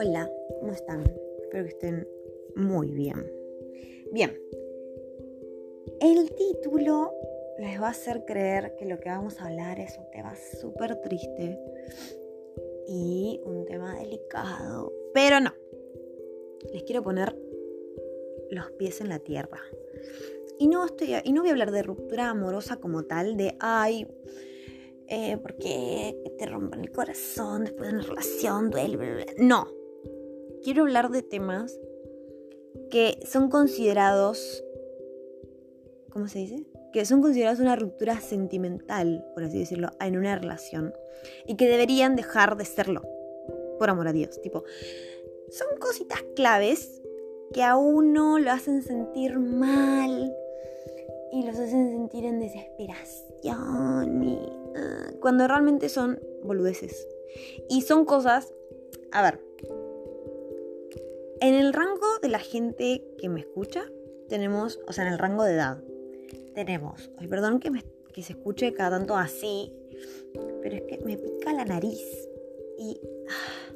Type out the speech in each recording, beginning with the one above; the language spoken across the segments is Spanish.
Hola, ¿cómo están? Espero que estén muy bien. Bien, el título les va a hacer creer que lo que vamos a hablar es un tema súper triste y un tema delicado, pero no. Les quiero poner los pies en la tierra. Y no, estoy, y no voy a hablar de ruptura amorosa como tal, de, ay, eh, porque te rompen el corazón después de una relación, duele, No. Quiero hablar de temas que son considerados, ¿cómo se dice? Que son considerados una ruptura sentimental, por así decirlo, en una relación. Y que deberían dejar de serlo. Por amor a Dios. Tipo, son cositas claves que a uno lo hacen sentir mal y los hacen sentir en desesperación y ah, cuando realmente son boludeces. Y son cosas, a ver, en el rango de la gente que me escucha, tenemos, o sea, en el rango de edad, tenemos, perdón que, que se escuche cada tanto así, pero es que me pica la nariz y ah,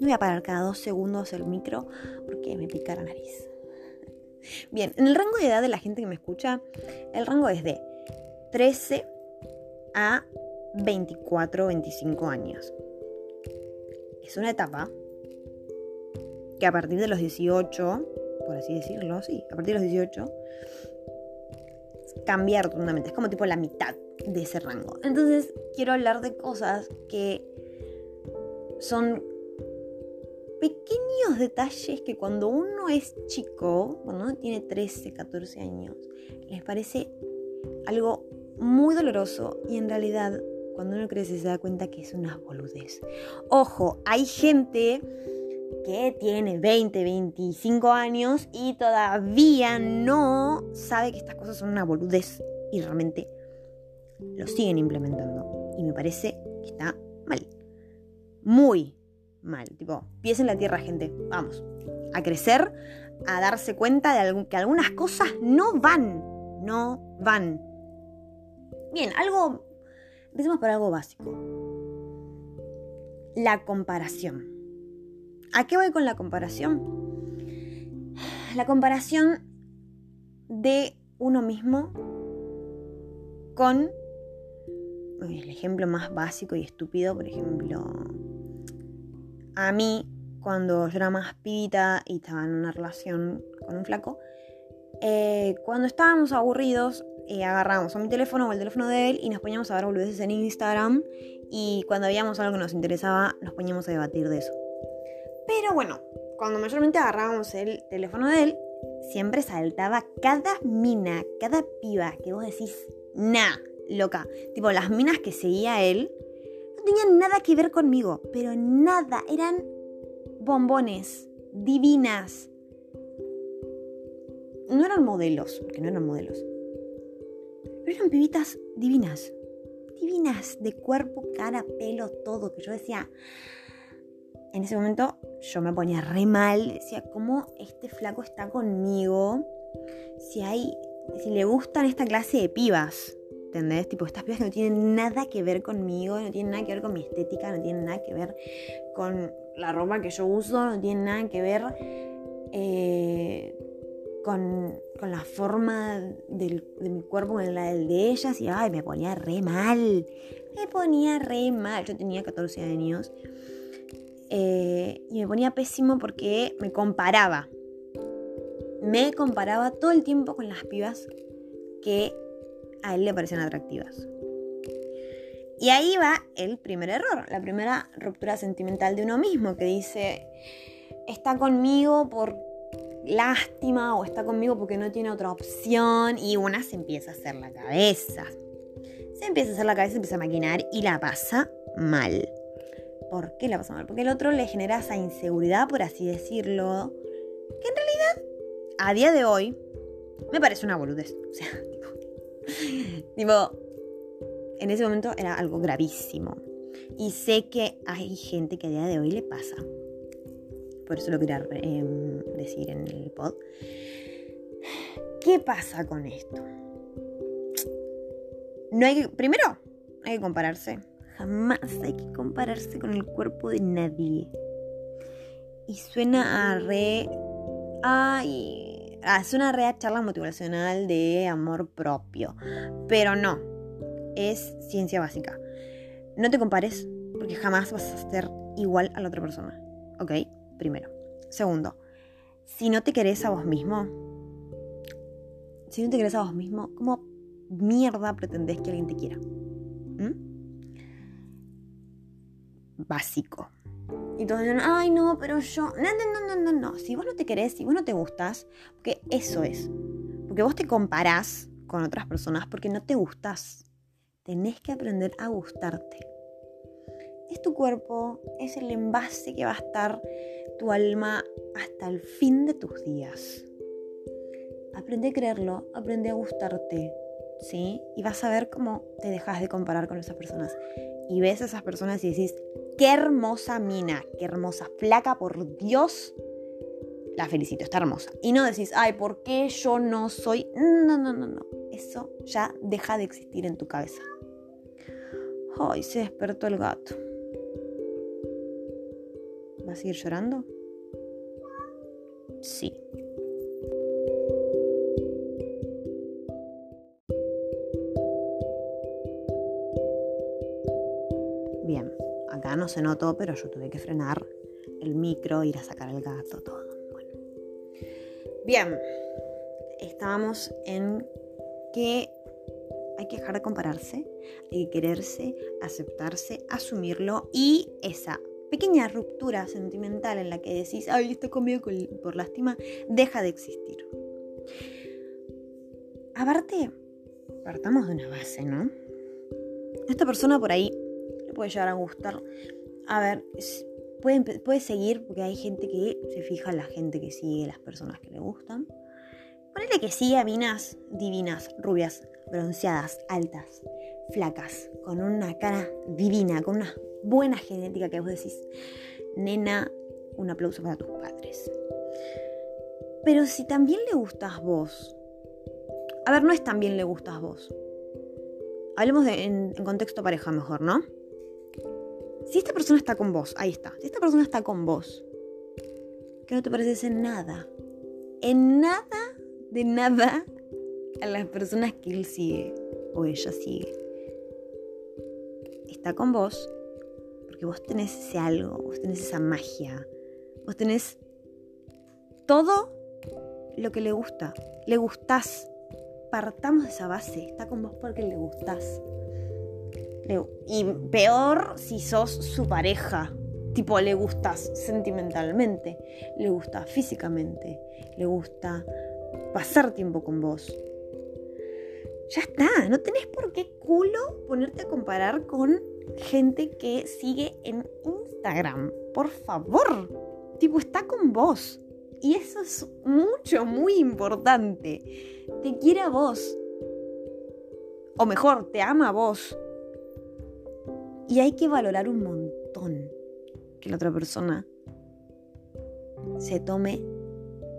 no voy a parar cada dos segundos el micro porque me pica la nariz. Bien, en el rango de edad de la gente que me escucha, el rango es de 13 a 24, 25 años. Es una etapa que a partir de los 18, por así decirlo, sí, a partir de los 18, cambia rotundamente. Es como tipo la mitad de ese rango. Entonces, quiero hablar de cosas que son pequeños detalles que cuando uno es chico, cuando uno tiene 13, 14 años, les parece algo muy doloroso y en realidad cuando uno crece se da cuenta que es una boludez. Ojo, hay gente que tiene 20, 25 años y todavía no sabe que estas cosas son una boludez y realmente lo siguen implementando. Y me parece que está mal. Muy mal. Tipo, pies en la tierra, gente. Vamos. A crecer, a darse cuenta de que algunas cosas no van. No van. Bien, algo. Empecemos por algo básico. La comparación. ¿A qué voy con la comparación? La comparación de uno mismo con el ejemplo más básico y estúpido, por ejemplo, a mí, cuando yo era más pibita y estaba en una relación con un flaco, eh, cuando estábamos aburridos, eh, agarrábamos a mi teléfono o el teléfono de él y nos poníamos a ver boludeces en Instagram y cuando veíamos algo que nos interesaba nos poníamos a debatir de eso. Pero bueno, cuando mayormente agarrábamos el teléfono de él, siempre saltaba cada mina, cada piba que vos decís, nah, loca. Tipo, las minas que seguía él tenían nada que ver conmigo, pero nada, eran bombones, divinas. No eran modelos, porque no eran modelos, pero eran pibitas divinas, divinas, de cuerpo, cara, pelo, todo, que yo decía, en ese momento yo me ponía re mal, decía, ¿cómo este flaco está conmigo? Si hay, si le gustan esta clase de pibas. ¿entendés? Tipo, estas pibas no tienen nada que ver conmigo, no tienen nada que ver con mi estética, no tienen nada que ver con la ropa que yo uso, no tienen nada que ver eh, con, la forma de mi cuerpo con la del de ellas. Y ay, me ponía re mal, me ponía re mal. Yo tenía 14 años. Eh, y me ponía pésimo porque me comparaba. Me comparaba todo el tiempo con las pibas que a él le parecían atractivas. Y ahí va el primer error, la primera ruptura sentimental de uno mismo, que dice, está conmigo por lástima o está conmigo porque no tiene otra opción y una se empieza a hacer la cabeza. Se empieza a hacer la cabeza, empieza a maquinar y la pasa mal. ¿Por qué la pasa mal? Porque el otro le genera esa inseguridad, por así decirlo, que en realidad, a día de hoy, me parece una boludez. O sea, tipo, en ese momento era algo gravísimo. Y sé que hay gente que a día de hoy le pasa. Por eso lo quería em, decir en el pod. ¿Qué pasa con esto? No hay primero, hay que compararse. Jamás hay que compararse con el cuerpo de nadie. y suena a re... Ay, ah, suena a re charla motivacional de amor propio. Pero no, es ciencia básica. No te compares porque jamás vas a ser igual a la otra persona. ¿Ok? Primero. Segundo, si no te querés a vos mismo, si no te querés a vos mismo, ¿cómo mierda pretendés que alguien te quiera? ¿Mm? Básico. Y dicen, ay no, pero yo, no, no, no, no, no. Si vos no te querés, si vos no te gustas, porque eso es. Porque vos te comparás con otras personas porque no te gustas. Tenés que aprender a gustarte. Es tu cuerpo, es el envase que va a estar tu alma hasta el fin de tus días. Aprende a creerlo, aprende a gustarte, ¿sí? Y vas a ver cómo te dejas de comparar con esas personas. Y ves a esas personas y decís, qué hermosa mina, qué hermosa flaca, por Dios, la felicito, está hermosa. Y no decís, ay, ¿por qué yo no soy? No, no, no, no. Eso ya deja de existir en tu cabeza. Ay, se despertó el gato. ¿Va a seguir llorando? Sí. No se notó, pero yo tuve que frenar el micro, ir a sacar el gato, todo. Bueno. Bien, estábamos en que hay que dejar de compararse, hay que quererse, aceptarse, asumirlo y esa pequeña ruptura sentimental en la que decís, ay, estoy conmigo por lástima, deja de existir. Aparte, partamos de una base, ¿no? Esta persona por ahí puede llegar a gustar. A ver, puede, puede seguir, porque hay gente que se fija en la gente que sigue, las personas que le gustan. Ponele que sigue a minas divinas, rubias, bronceadas, altas, flacas, con una cara divina, con una buena genética que vos decís, nena, un aplauso para tus padres. Pero si también le gustas vos, a ver, no es también le gustas vos. Hablemos en contexto pareja mejor, ¿no? Si esta persona está con vos, ahí está. Si esta persona está con vos, que no te pareces en nada, en nada, de nada, a las personas que él sigue o ella sigue. Está con vos porque vos tenés ese algo, vos tenés esa magia, vos tenés todo lo que le gusta, le gustás. Partamos de esa base, está con vos porque le gustás. Y peor si sos su pareja, tipo le gustas sentimentalmente, le gusta físicamente, le gusta pasar tiempo con vos. Ya está, no tenés por qué culo ponerte a comparar con gente que sigue en Instagram. Por favor. Tipo, está con vos. Y eso es mucho, muy importante. Te quiere a vos. O mejor, te ama a vos. Y hay que valorar un montón que la otra persona se tome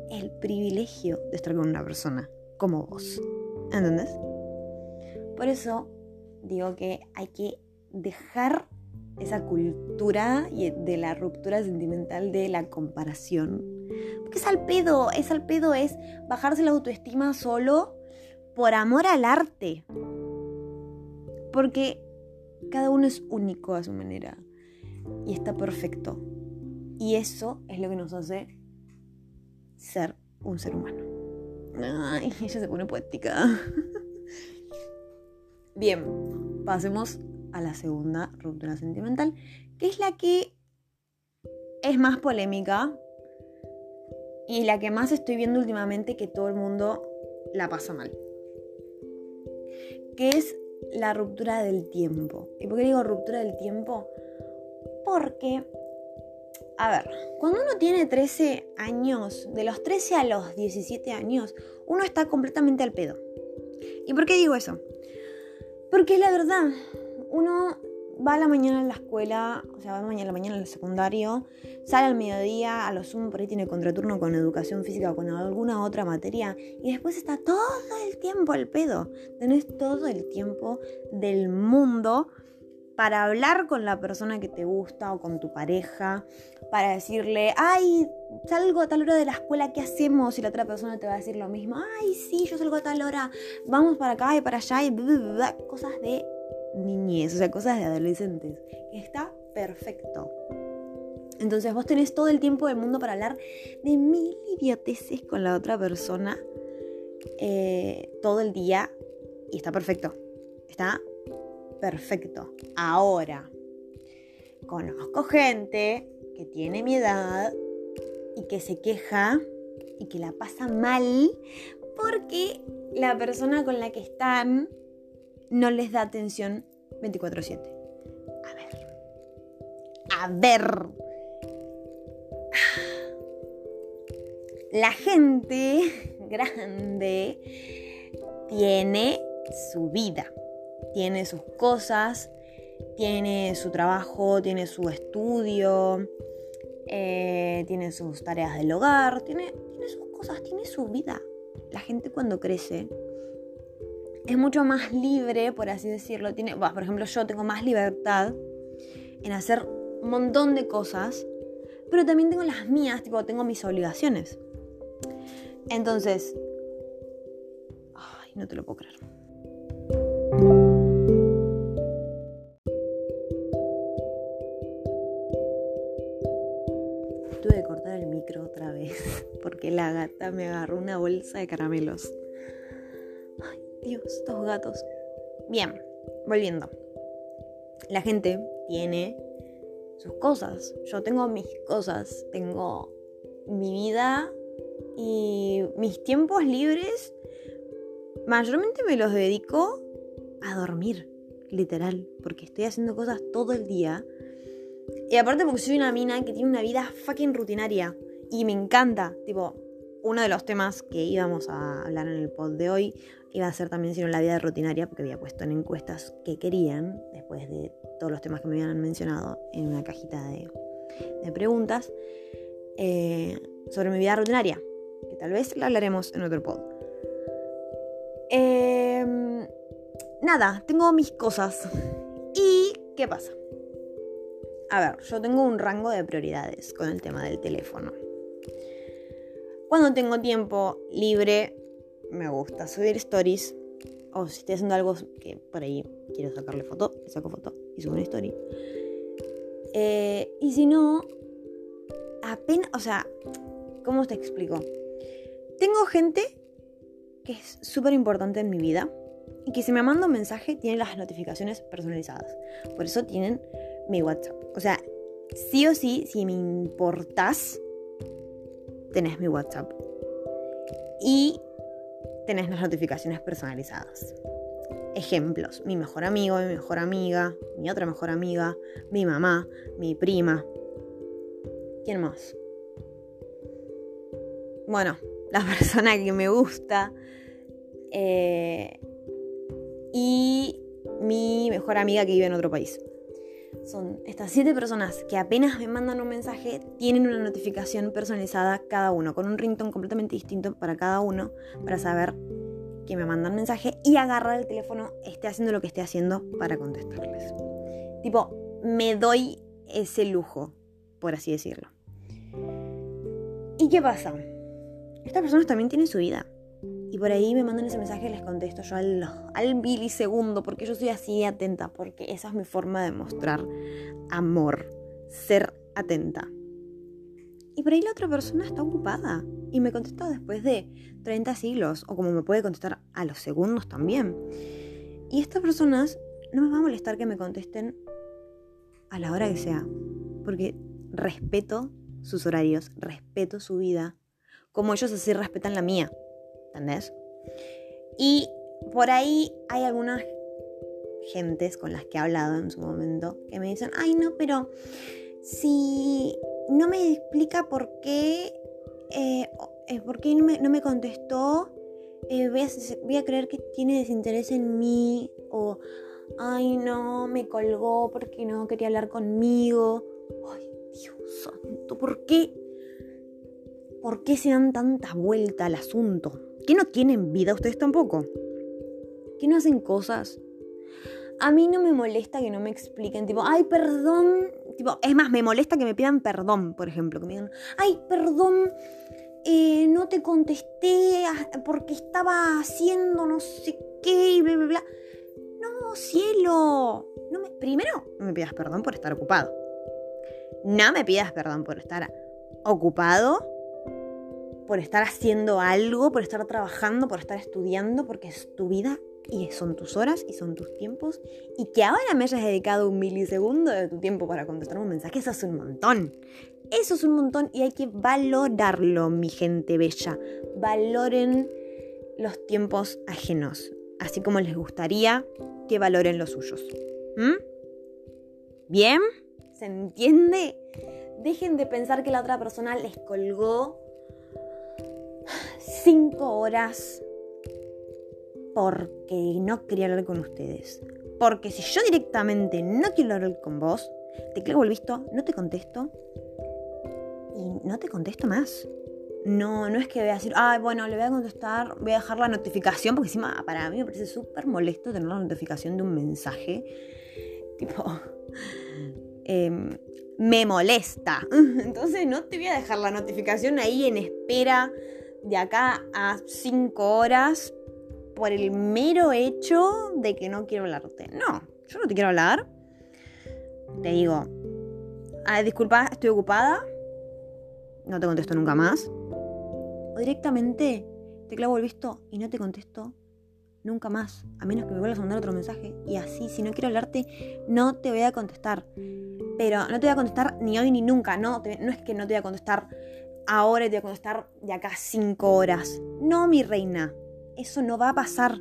el privilegio de estar con una persona como vos. ¿Entendés? Por eso digo que hay que dejar esa cultura de la ruptura sentimental de la comparación. Porque es al pedo, es al pedo, es bajarse la autoestima solo por amor al arte. Porque cada uno es único a su manera y está perfecto. Y eso es lo que nos hace ser un ser humano. Ay, ella se pone poética. Bien, pasemos a la segunda ruptura sentimental, que es la que es más polémica y la que más estoy viendo últimamente que todo el mundo la pasa mal. Que es la ruptura del tiempo. ¿Y por qué digo ruptura del tiempo? Porque, a ver, cuando uno tiene 13 años, de los 13 a los 17 años, uno está completamente al pedo. ¿Y por qué digo eso? Porque la verdad, uno va a la mañana a la escuela, o sea, va a la mañana al secundario, sale al mediodía, a lo sumo por ahí tiene contraturno con educación física o con alguna otra materia, y después está todo el tiempo al pedo. Tenés todo el tiempo del mundo para hablar con la persona que te gusta o con tu pareja, para decirle, ay, salgo a tal hora de la escuela, ¿qué hacemos? Y la otra persona te va a decir lo mismo, ay, sí, yo salgo a tal hora, vamos para acá y para allá, y cosas de niñez, o sea, cosas de adolescentes, está perfecto. Entonces vos tenés todo el tiempo del mundo para hablar de mil idioteces con la otra persona eh, todo el día y está perfecto. Está perfecto. Ahora, conozco gente que tiene mi edad y que se queja y que la pasa mal porque la persona con la que están no les da atención 24/7. A ver. A ver. La gente grande tiene su vida, tiene sus cosas, tiene su trabajo, tiene su estudio, eh, tiene sus tareas del hogar, tiene, tiene sus cosas, tiene su vida. La gente cuando crece es mucho más libre, por así decirlo. Tiene, por ejemplo, yo tengo más libertad en hacer un montón de cosas, pero también tengo las mías, tipo, tengo mis obligaciones. Entonces, ay, no te lo puedo creer. Tuve que cortar el micro otra vez porque la gata me agarró una bolsa de caramelos. Dios, estos gatos. Bien, volviendo. La gente tiene sus cosas. Yo tengo mis cosas. Tengo mi vida y mis tiempos libres mayormente me los dedico a dormir, literal, porque estoy haciendo cosas todo el día. Y aparte porque soy una mina que tiene una vida fucking rutinaria y me encanta, tipo, uno de los temas que íbamos a hablar en el pod de hoy iba a ser también sino la vida rutinaria, porque había puesto en encuestas que querían, después de todos los temas que me habían mencionado en una cajita de, preguntas, eh, sobre mi vida rutinaria que tal vez la hablaremos en otro pod. Em, nada, tengo mis cosas. ¿Y qué pasa? A ver, yo tengo un rango de prioridades con el tema del teléfono. Cuando tengo tiempo libre, me gusta subir stories. O si estoy haciendo algo que por ahí quiero sacarle foto, saco foto y subo una story. Eh, y si no, apenas, o sea, ¿cómo te explico? Tengo gente que es súper importante en mi vida y que si me manda un mensaje tiene las notificaciones personalizadas. Por eso tienen mi WhatsApp. O sea, sí o sí, si me importas, tenés mi WhatsApp. Y tenés las notificaciones personalizadas. Ejemplos, mi mejor amigo, mi mejor amiga, mi otra mejor amiga, mi mamá, mi prima. ¿Quién más? Bueno, la persona que me gusta. Eh, y mi mejor amiga que vive en otro país. Son estas siete personas que apenas me mandan un mensaje, tienen una notificación personalizada cada uno, con un ringtone completamente distinto para cada uno, para saber que me mandan mensaje y agarrar el teléfono, esté haciendo lo que esté haciendo para contestarles. Tipo, me doy ese lujo, por así decirlo. ¿Y qué pasa? estas personas también tienen su vida. Y por ahí me mandan ese mensaje y les contesto yo al, al segundo porque yo soy así atenta, porque esa es mi forma de mostrar amor, ser atenta. Y por ahí la otra persona está ocupada y me contesta después de 30 siglos, o como me puede contestar a los segundos también. Y estas personas no me va a molestar que me contesten a la hora que sea, porque respeto sus horarios, respeto su vida, como ellos así respetan la mía. Y por ahí hay algunas gentes con las que he hablado en su momento que me dicen, ay no, pero si no me explica por qué, eh, eh por qué no me, contestó, eh, voy, a, voy, a, creer que tiene desinterés en mí, o ay no, me colgó porque no quería hablar conmigo. Ay, Dios santo, ¿por qué ¿Por qué se dan tanta vuelta al asunto? ¿Que no tienen vida ustedes tampoco? ¿Que no hacen cosas? A mí no me molesta que no me expliquen, tipo, ay, perdón. Tipo, es más, me molesta que me pidan perdón, por ejemplo. Que me digan, ay, perdón, eh, no te contesté porque estaba haciendo no sé qué y bla, bla, bla. No, cielo. No me, primero, no me pidas perdón por estar ocupado. No me pidas perdón por estar ocupado, por estar haciendo algo, por estar trabajando, por estar estudiando, porque es tu vida y son tus horas y son tus tiempos. Y que ahora me hayas dedicado un milisegundo de tu tiempo para contestar un mensaje, eso es un montón. Eso es un montón y hay que valorarlo, mi gente bella. Valoren los tiempos ajenos, así como les gustaría que valoren los suyos. ¿Mm? ¿Bien? ¿Se entiende? Dejen de pensar que la otra persona les colgó cinco horas porque no quería hablar con ustedes. Porque si yo directamente no quiero hablar con vos, te clavo el visto, no te contesto y no te contesto más. No, no es que voy a decir, ay, bueno, le voy a contestar, voy a dejar la notificación, porque encima para mí me parece súper molesto tener la notificación de un mensaje. Tipo, em, me molesta. Entonces no te voy a dejar la notificación ahí en espera de acá a 5 horas por el mero hecho de que no quiero hablarte. No, yo no te quiero hablar. Te digo, ah, disculpa, estoy ocupada. No te contesto nunca más. O directamente te clavo el visto y no te contesto nunca más. A menos que me vuelvas a mandar otro mensaje. Y así, si no quiero hablarte, no te voy a contestar. Pero no te voy a contestar ni hoy ni nunca. No, no es que no te voy a contestar ahora te voy a contestar de acá cinco horas. No, mi reina. Eso no va a pasar.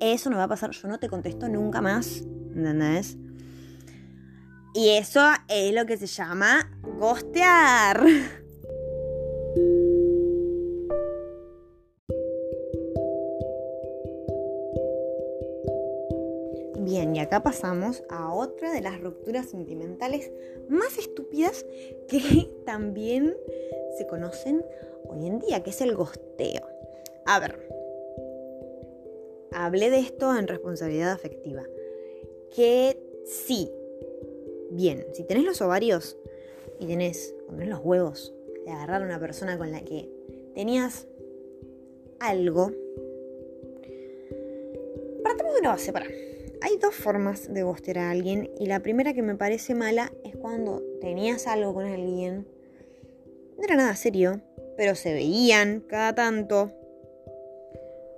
Eso no va a pasar. Yo no te contesto nunca más. ¿Entendés? Y eso es lo que se llama gostear. Bien, y acá pasamos a otra de las rupturas sentimentales más estúpidas que también se conocen hoy en día, que es el gosteo. A ver, hablé de esto en responsabilidad afectiva. Que sí, bien, si tenés los ovarios y tenés, tenés los huevos de agarrar a una persona con la que tenías algo, partamos de una base para. Hay dos formas de gostear a alguien y la primera que me parece mala es cuando tenías algo con alguien, no era nada serio, pero se veían cada tanto,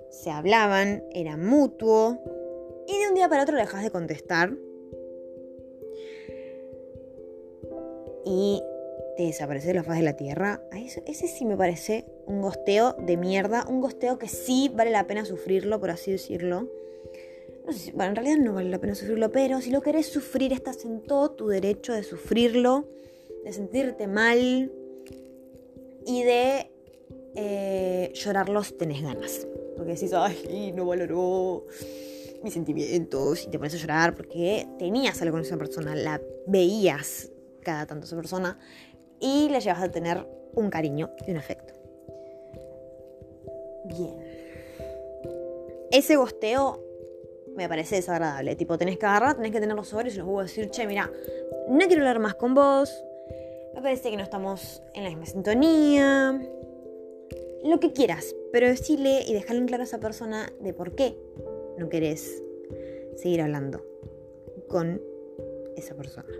se hablaban, era mutuo, y de un día para otro dejas de contestar. Y te desaparece de la faz de la tierra. ese sí me parece un gosteo de mierda, un gosteo que sí vale la pena sufrirlo, por así decirlo. No sé si, bueno, en realidad no vale la pena sufrirlo, pero si lo querés sufrir, estás en todo tu derecho de sufrirlo, de sentirte mal y de eh, llorarlo si tenés ganas. Porque decís, ay, no valoró mis sentimientos y te pones a llorar porque tenías algo con esa persona, la veías cada tanto esa persona y le llevas a tener un cariño y un afecto. Bien. Ese gosteo me parece desagradable. Tipo, tenés que agarrar, tenés que tener los ovarios y los a decir, che, mira, no quiero hablar más con vos. Me parece que no estamos en la misma sintonía lo que quieras, pero decirle y dejarle en claro a esa persona de por qué no querés seguir hablando con esa persona.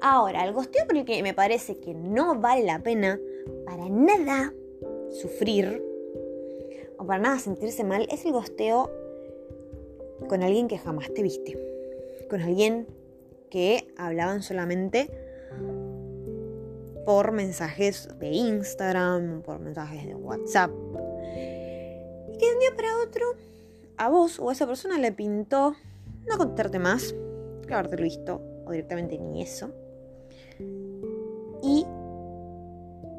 Ahora, el gosteo por el que me parece que no vale la pena para nada sufrir o para nada sentirse mal es el gosteo con alguien que jamás te viste. Con alguien que hablaban solamente por mensajes de Instagram, por mensajes de WhatsApp. Y que de un día para otro a vos o a esa persona le pintó no contarte más, haberte visto, o directamente ni eso. Y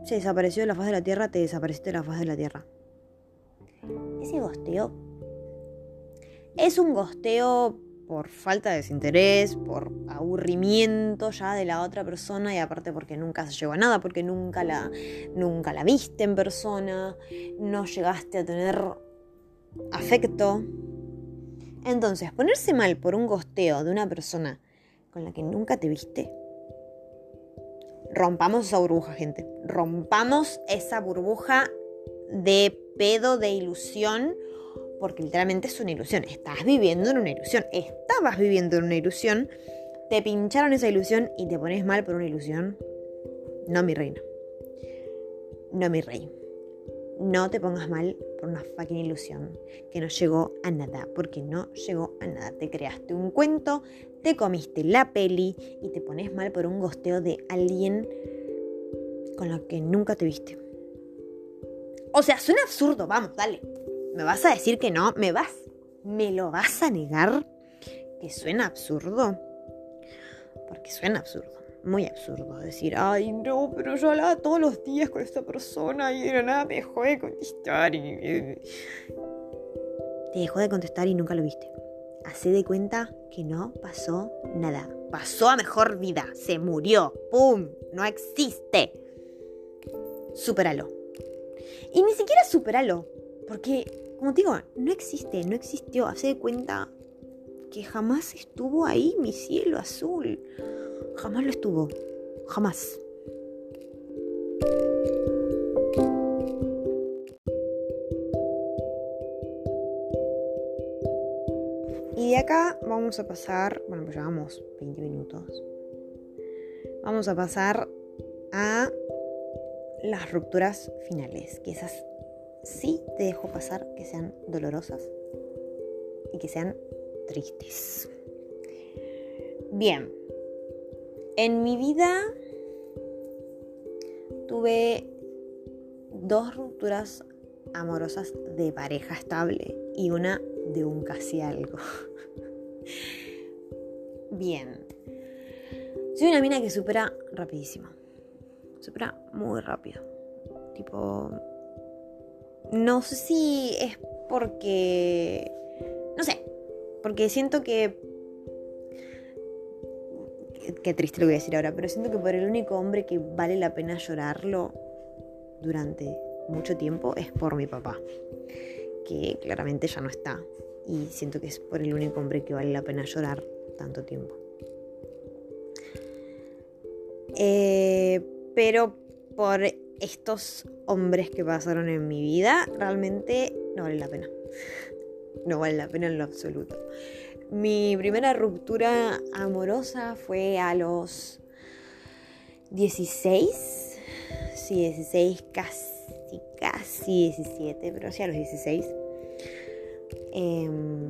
se desapareció de la faz de la tierra, te desapareciste de la faz de la tierra. Ese gosteo es un gosteo por falta de desinterés, por aburrimiento ya de la otra persona y aparte porque nunca se llegó a nada, porque nunca la, nunca la viste en persona, no llegaste a tener afecto. Entonces, ponerse mal por un gosteo de una persona con la que nunca te viste. Rompamos esa burbuja, gente. Rompamos esa burbuja de pedo, de ilusión, porque literalmente es una ilusión. Estás viviendo en una ilusión. Estabas viviendo en una ilusión. Te pincharon esa ilusión y te pones mal por una ilusión. No, mi reina. No, mi rey no te pongas mal por una fucking ilusión que no llegó a nada, porque no llegó a nada. Te creaste un cuento, te comiste la peli y te pones mal por un gosteo de alguien con lo que nunca te viste. O sea, suena absurdo, vamos, dale. ¿Me vas a decir que no? ¿Me vas? ¿Me lo vas a negar? ¿Que suena absurdo? Porque suena absurdo muy absurdo decir, ay, no, pero yo hablaba todos los días con esta persona y de nada me dejó de contestar. Y... Te dejó de contestar y nunca lo viste. Hacé de cuenta que no pasó nada. Pasó a mejor vida. Se murió. ¡Pum! No existe. Superalo. Y ni siquiera superalo. Porque, como te digo, no existe, no existió. Hacé de cuenta que jamás estuvo ahí mi cielo azul. Jamás lo estuvo. Jamás. Y de acá vamos a pasar, bueno, pues llevamos 20 minutos. Vamos a pasar a las rupturas finales, que esas sí te dejo pasar que sean dolorosas y que sean tristes. Bien, en mi vida tuve dos rupturas amorosas de pareja estable y una de un casi algo. Bien. Soy una mina que supera rapidísimo. Supera muy rápido. Tipo... No sé si es porque... No sé. Porque siento que qué triste lo voy a decir ahora, pero siento que por el único hombre que vale la pena llorarlo durante mucho tiempo es por mi papá, que claramente ya no está. Y siento que es por el único hombre que vale la pena llorar tanto tiempo. Eh, pero por estos hombres que pasaron en mi vida, realmente no vale la pena. No vale la pena en lo absoluto. Mi primera ruptura amorosa fue a los 16. Sí, 16, casi, casi 17, pero sí a los 16. Em,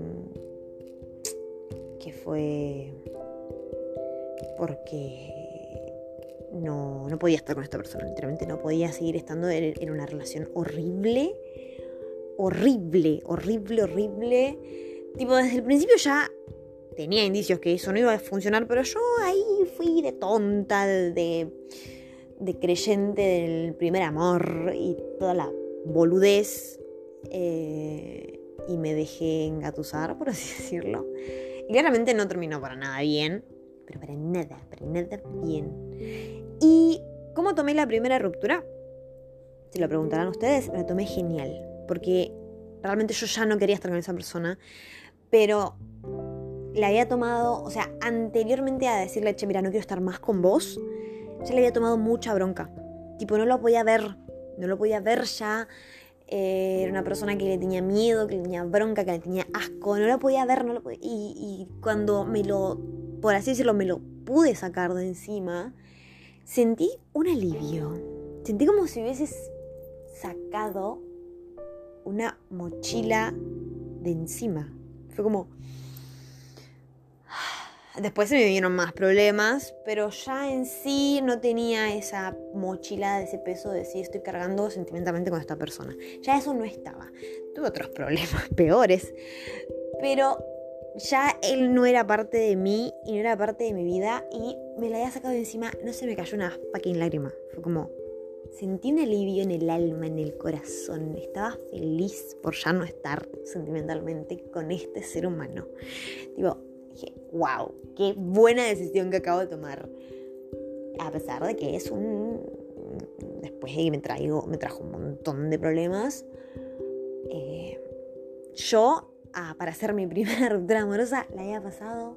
que fue porque no, no, podía estar con esta persona, literalmente no podía seguir estando en una relación horrible, horrible, horrible, horrible Tipo, desde el principio ya tenía indicios que eso no iba a funcionar, pero yo ahí fui de tonta, de, creyente del primer amor y toda la boludez. Eh, y me dejé engatusar, por así decirlo. Y claramente no terminó para nada bien, pero para nada, para nada bien. ¿Y cómo tomé la primera ruptura? Se lo preguntarán ustedes, me tomé genial, porque realmente yo ya no quería estar con esa persona pero le había tomado, o sea, anteriormente a decirle, che, mira, no quiero estar más con vos, ya le había tomado mucha bronca. Tipo, no lo podía ver, no lo podía ver ya. Eh, era una persona que le tenía miedo, que le tenía bronca, que le tenía asco, no lo podía ver, no lo podía... Y cuando me lo, por así decirlo, me lo pude sacar de encima, sentí un alivio. Sentí como si hubieses sacado una mochila de encima. Fue como... Después se me vinieron más problemas, pero ya en sí no tenía esa mochila de ese peso de si estoy cargando sentimentalmente con esta persona. Ya eso no estaba. Tuve otros problemas peores, pero ya él no era parte de mí y no era parte de mi vida y me la había sacado de encima. No se me cayó una fucking lágrima. Fue como, Sentí un alivio en el alma, en el corazón. Estaba feliz por ya no estar sentimentalmente con este ser humano. Digo, dije, wow, qué buena decisión que acabo de tomar. A pesar de que es un... Después de que me, traigo, me trajo un montón de problemas. Eh, yo para hacer mi primera ruptura amorosa, la había pasado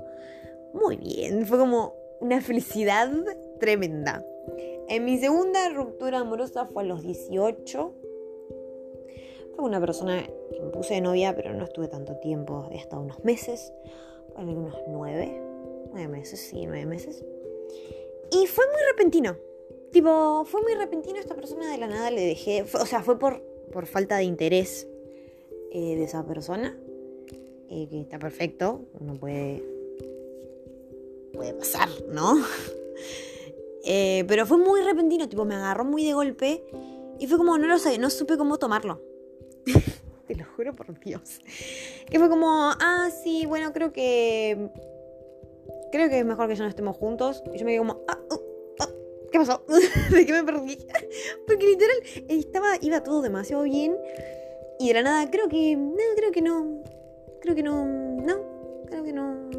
muy bien. Fue como una felicidad tremenda. En mi segunda ruptura amorosa fue a los 18. Fue una persona que me puse de novia, pero no estuve tanto tiempo, hasta unos meses, unos nueve, nueve meses, sí, nueve meses. Y fue muy repentino. Tipo, fue muy repentino esta persona de la nada le dejé, o sea, fue por, por falta de interés eh, de esa persona, eh, está perfecto, no puede, puede pasar, ¿no? Eh, pero fue muy repentino, tipo, me agarró muy de golpe y fue como, no lo sé, no supe cómo tomarlo. Te lo juro por Dios. Que fue como, ah, sí, bueno, creo que. Creo que es mejor que ya no estemos juntos. Y yo me quedé como, ah, uh, ah ¿qué pasó? ¿De qué me perdí? Porque literal, estaba, iba todo demasiado bien. Y de la nada, creo que. No, creo que no. Creo que no. No. Creo que no.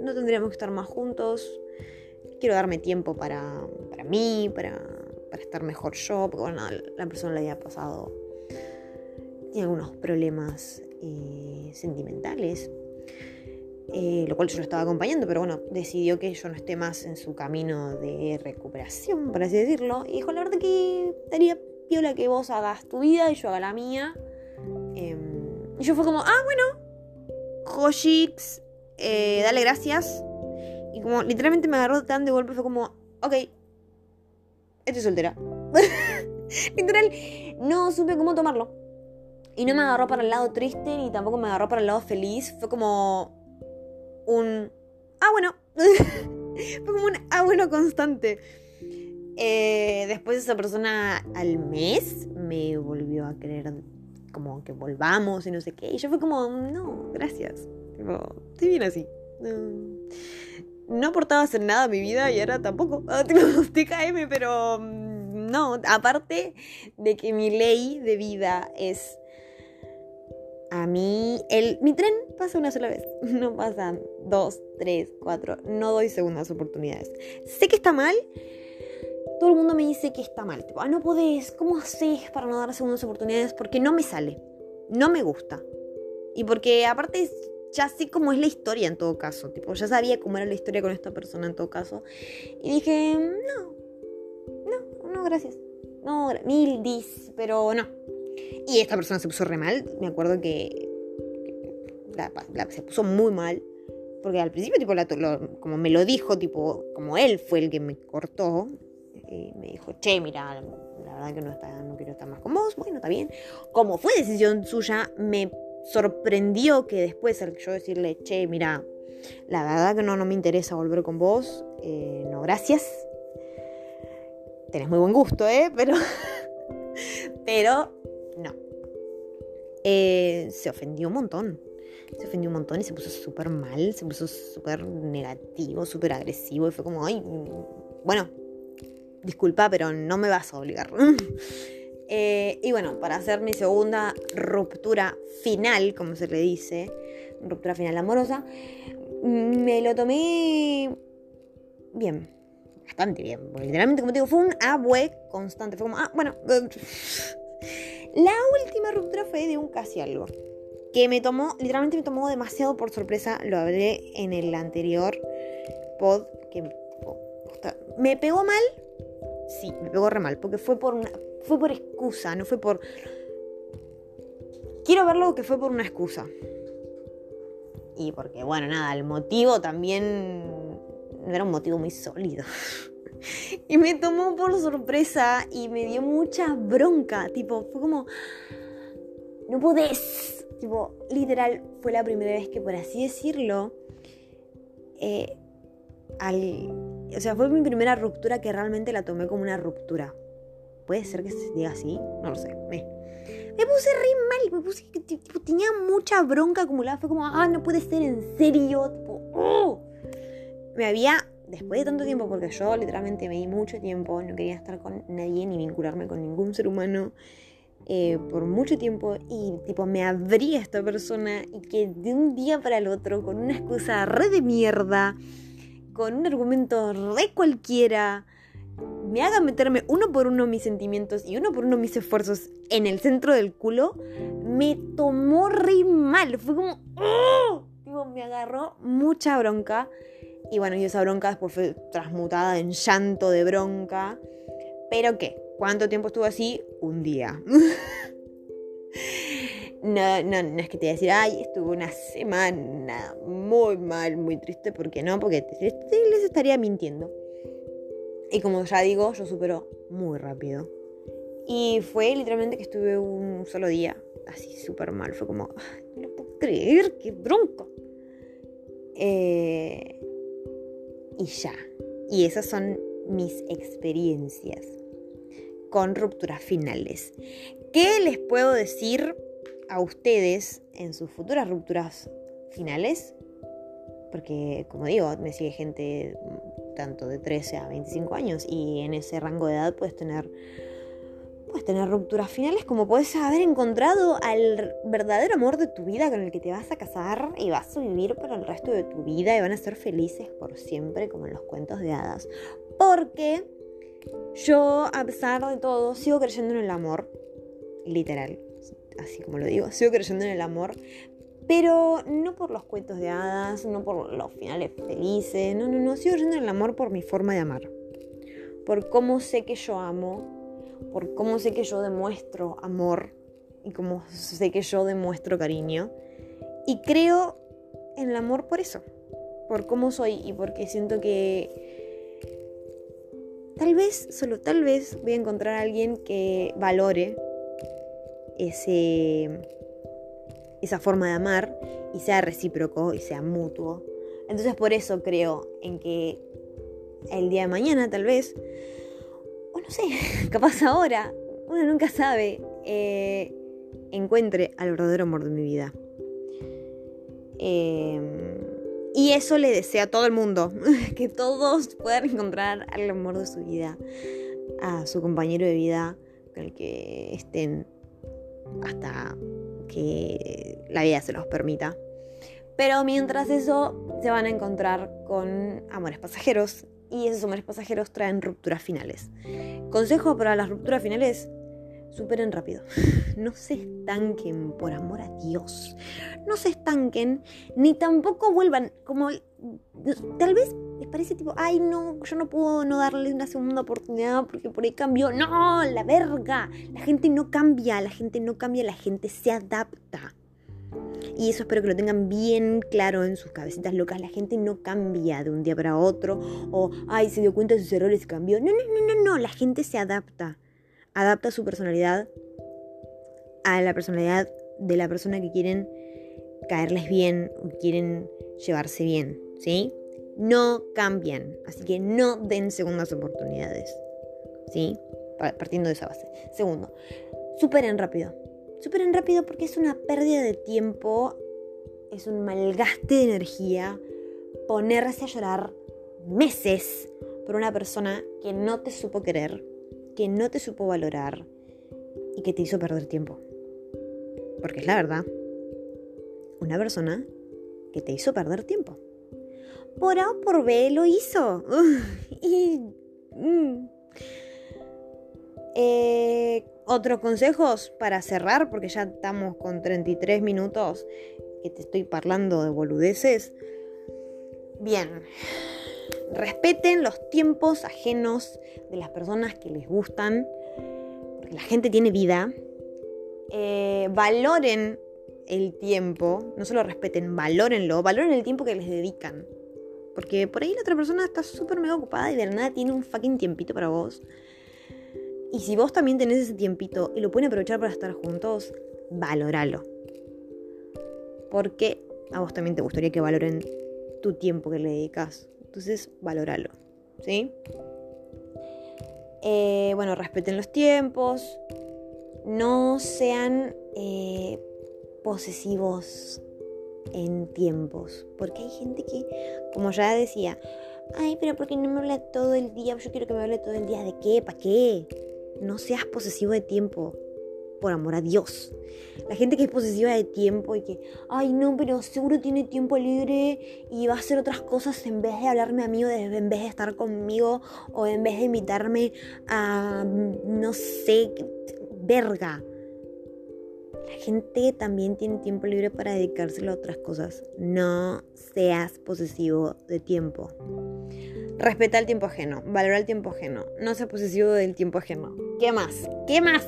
No tendríamos que estar más juntos. Quiero darme tiempo para, para mí, para, para estar mejor yo. Porque bueno, la persona le había pasado tiene algunos problemas eh, sentimentales, eh, lo cual yo lo estaba acompañando, pero bueno, decidió que yo no esté más en su camino de recuperación, por así decirlo, y dijo, la verdad que estaría piola que vos hagas tu vida y yo haga la mía. Em, y yo fue como, ah, bueno, Joshix, eh, dale gracias. Y como literalmente me agarró tan de golpe, fue como, ok, estoy soltera. Literal, no supe cómo tomarlo. Y no me agarró para el lado triste ni tampoco me agarró para el lado feliz. Fue como un... Ah, bueno. Fue como un... Ah, bueno, constante. Eh, después esa persona al mes me volvió a querer como que volvamos y no sé qué. Y yo fue como, no, gracias. estoy bien así. No, aportaba hacer nada a mi vida y ahora tampoco. Ah, tipo, TKM, pero mm, no. Aparte de que mi ley de vida es a mí, el, mi tren pasa una sola vez, no pasan dos, tres, cuatro, no doy segundas oportunidades. Sé que está mal, todo el mundo me dice que está mal. Tipo, ah, no podés, ¿cómo haces para no dar segundas oportunidades? Porque no me sale, no me gusta. Y porque aparte ya sé cómo es la historia en todo caso. Tipo, ya sabía cómo era la historia con esta persona en todo caso. Y dije, no, no, no, gracias. No, mil dis, pero no. Y esta persona se puso re mal. Me acuerdo que, se puso muy mal. Porque al principio, tipo, como me lo dijo, tipo, como él fue el que me cortó. Y me dijo, che, mira, la verdad que no, quiero estar más con vos. Bueno, está bien. Como fue decisión suya, me sorprendió que después al yo decirle, che, mira, la verdad que no, no me interesa volver con vos. Eh, no, gracias. Tenés muy buen gusto, ¿eh? Pero... pero no. Eh, se ofendió un montón. Se ofendió un montón y se puso súper mal, se puso súper negativo, súper agresivo. Y fue como, ay, bueno, disculpa, pero no me vas a obligar. Eh, y bueno, para hacer mi segunda ruptura final, como se le dice, ruptura final amorosa, me lo tomé bien, bastante bien. Porque literalmente, como te digo, fue un abue constante. Fue como, ah, bueno. La última ruptura fue de un casi algo. Que me tomó, literalmente me tomó demasiado por sorpresa. Lo hablé en el anterior pod. Que me pegó mal. Sí, me pegó re mal. Porque fue por una. Fue por excusa, no fue por. Quiero verlo que fue por una excusa. Y porque, bueno, nada, el motivo también. Era un motivo muy sólido. Y me tomó por sorpresa y me dio mucha bronca. Tipo, fue como, no podés. Tipo, literal, fue la primera vez que, por así decirlo, eh, al, o sea, fue mi primera ruptura que realmente la tomé como una ruptura. ¿Puede ser que se diga así? No lo sé. Me, me puse re mal, me puse, tipo, tenía mucha bronca acumulada. Fue como, ah, no puede ser en serio. Oh. Me había después de tanto tiempo, porque yo literalmente me di mucho tiempo, no quería estar con nadie ni vincularme con ningún ser humano eh, por mucho tiempo y tipo me abrí a esta persona y que de un día para el otro, con una excusa re de mierda, con un argumento re cualquiera, me haga meterme uno por uno mis sentimientos y uno por uno mis esfuerzos en el centro del culo, me tomó re mal. Fue como, ¡oh! Me agarró mucha bronca. Y bueno, y esa bronca después fue transmutada en llanto de bronca. Pero ¿qué? ¿Cuánto tiempo estuvo así? Un día. no, no, no es que te voy a decir, ay, estuvo una semana muy mal, muy triste. ¿Por qué no? Porque les estaría mintiendo. Y como ya digo, yo supero muy rápido. Y fue literalmente que estuve un solo día así súper mal. Fue como, no lo puedo creer, qué bronco. Eh, y ya. Y esas son mis experiencias con rupturas finales. ¿Qué les puedo decir a ustedes en sus futuras rupturas finales? Porque, como digo, me sigue gente tanto de 13 a 25 años y en ese rango de edad puedes tener puedes tener rupturas finales como puedes haber encontrado al verdadero amor de tu vida con el que te vas a casar y vas a vivir por el resto de tu vida y van a ser felices por siempre como en los cuentos de hadas. Porque yo, a pesar de todo, sigo creyendo en el amor, literal, así como lo digo, sigo creyendo en el amor, pero no por los cuentos de hadas, no por los finales felices, no, no, no, sigo creyendo en el amor por mi forma de amar, por cómo sé que yo amo por cómo sé que yo demuestro amor y cómo sé que yo demuestro cariño. Y creo en el amor por eso, por cómo soy y porque siento que tal vez, solo tal vez, voy a encontrar a alguien que valore ese, esa forma de amar y sea recíproco y sea mutuo. Entonces por eso creo en que el día de mañana tal vez no sé, capaz ahora, uno nunca sabe, eh, encuentre al verdadero amor de mi vida. Em, y eso le deseo a todo el mundo, que todos puedan encontrar al amor de su vida, a su compañero de vida con el que estén hasta que la vida se los permita. Pero mientras eso, se van a encontrar con amores pasajeros y esos amores pasajeros traen rupturas finales. Consejo para las rupturas finales, superen rápido. No se estanquen, por amor a Dios. No se estanquen, ni tampoco vuelvan como... Tal vez les parece tipo, ay no, yo no puedo no darle una segunda oportunidad porque por ahí cambió. No, la verga. La gente no cambia, la gente no cambia, la gente se adapta. Y eso espero que lo tengan bien claro en sus cabecitas locas. La gente no cambia de un día para otro. O, ay, se dio cuenta de sus errores y cambió. No, no, no, no, no. La gente se adapta. Adapta su personalidad a la personalidad de la persona que quieren caerles bien o quieren llevarse bien. ¿Sí? No cambian. Así que no den segundas oportunidades. ¿Sí? Partiendo de esa base. Segundo, superen rápido superen rápido porque es una pérdida de tiempo, es un malgaste de energía ponerse a llorar meses por una persona que no te supo querer, que no te supo valorar y que te hizo perder tiempo. Porque es la verdad, una persona que te hizo perder tiempo. Por A o por B lo hizo. y... Mm. Eh, otros consejos para cerrar, porque ya estamos con 33 minutos que te estoy hablando de boludeces. Bien, respeten los tiempos ajenos de las personas que les gustan, porque la gente tiene vida. Eh, valoren el tiempo, no solo respeten, valórenlo, valoren el tiempo que les dedican. Porque por ahí la otra persona está súper mega ocupada y de nada tiene un fucking tiempito para vos. Y si vos también tenés ese tiempito y lo pueden aprovechar para estar juntos, valoralo. Porque a vos también te gustaría que valoren tu tiempo que le dedicas. Entonces, valoralo. ¿Sí? Eh, bueno, respeten los tiempos. No sean eh, posesivos en tiempos. Porque hay gente que, como ya decía, ay, pero ¿por qué no me habla todo el día? Yo quiero que me hable todo el día. ¿De qué? ¿Para qué? no seas posesivo de tiempo, por amor a Dios. La gente que es posesiva de tiempo y que, ay no, pero seguro tiene tiempo libre y va a hacer otras cosas en vez de hablarme a mí o en vez de estar conmigo o en vez de invitarme a, no sé, verga. La gente también tiene tiempo libre para dedicárselo a otras cosas. No seas posesivo de tiempo. Respeta el tiempo ajeno, valora el tiempo ajeno, no seas posesivo del tiempo ajeno. ¿Qué más? ¿Qué más?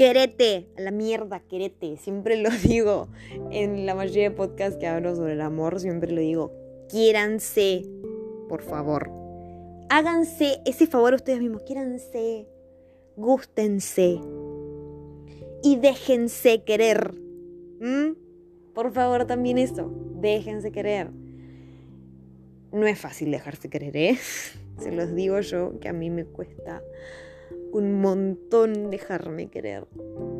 Querete, a la mierda, querete. Siempre lo digo en la mayoría de podcasts que hablo sobre el amor, siempre lo digo. Quiéranse, por favor. Háganse ese favor a ustedes mismos, quiéranse, gústense y déjense querer. ¿Mm? Por favor, también eso, déjense querer. No es fácil dejarse querer, ¿eh? Se los digo yo, que a mí me cuesta un montón dejarme querer.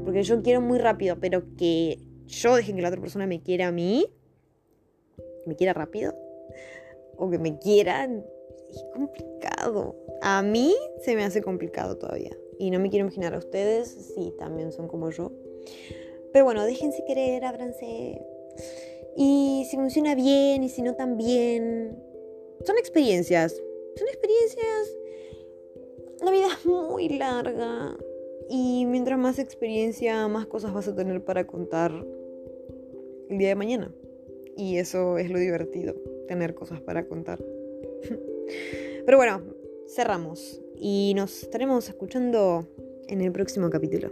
Porque yo quiero muy rápido, pero que yo deje que la otra persona me quiera a mí, me quiera rápido, o que me quiera, es complicado. A mí se me hace complicado todavía. Y no me quiero imaginar a ustedes si también son como yo. Pero bueno, déjense querer, ábranse. Y si funciona bien y si no tan bien, son experiencias. Son experiencias. La vida es muy larga. Y mientras más experiencia, más cosas vas a tener para contar el día de mañana. Y eso es lo divertido, tener cosas para contar. Pero bueno, cerramos y nos estaremos escuchando en el próximo capítulo.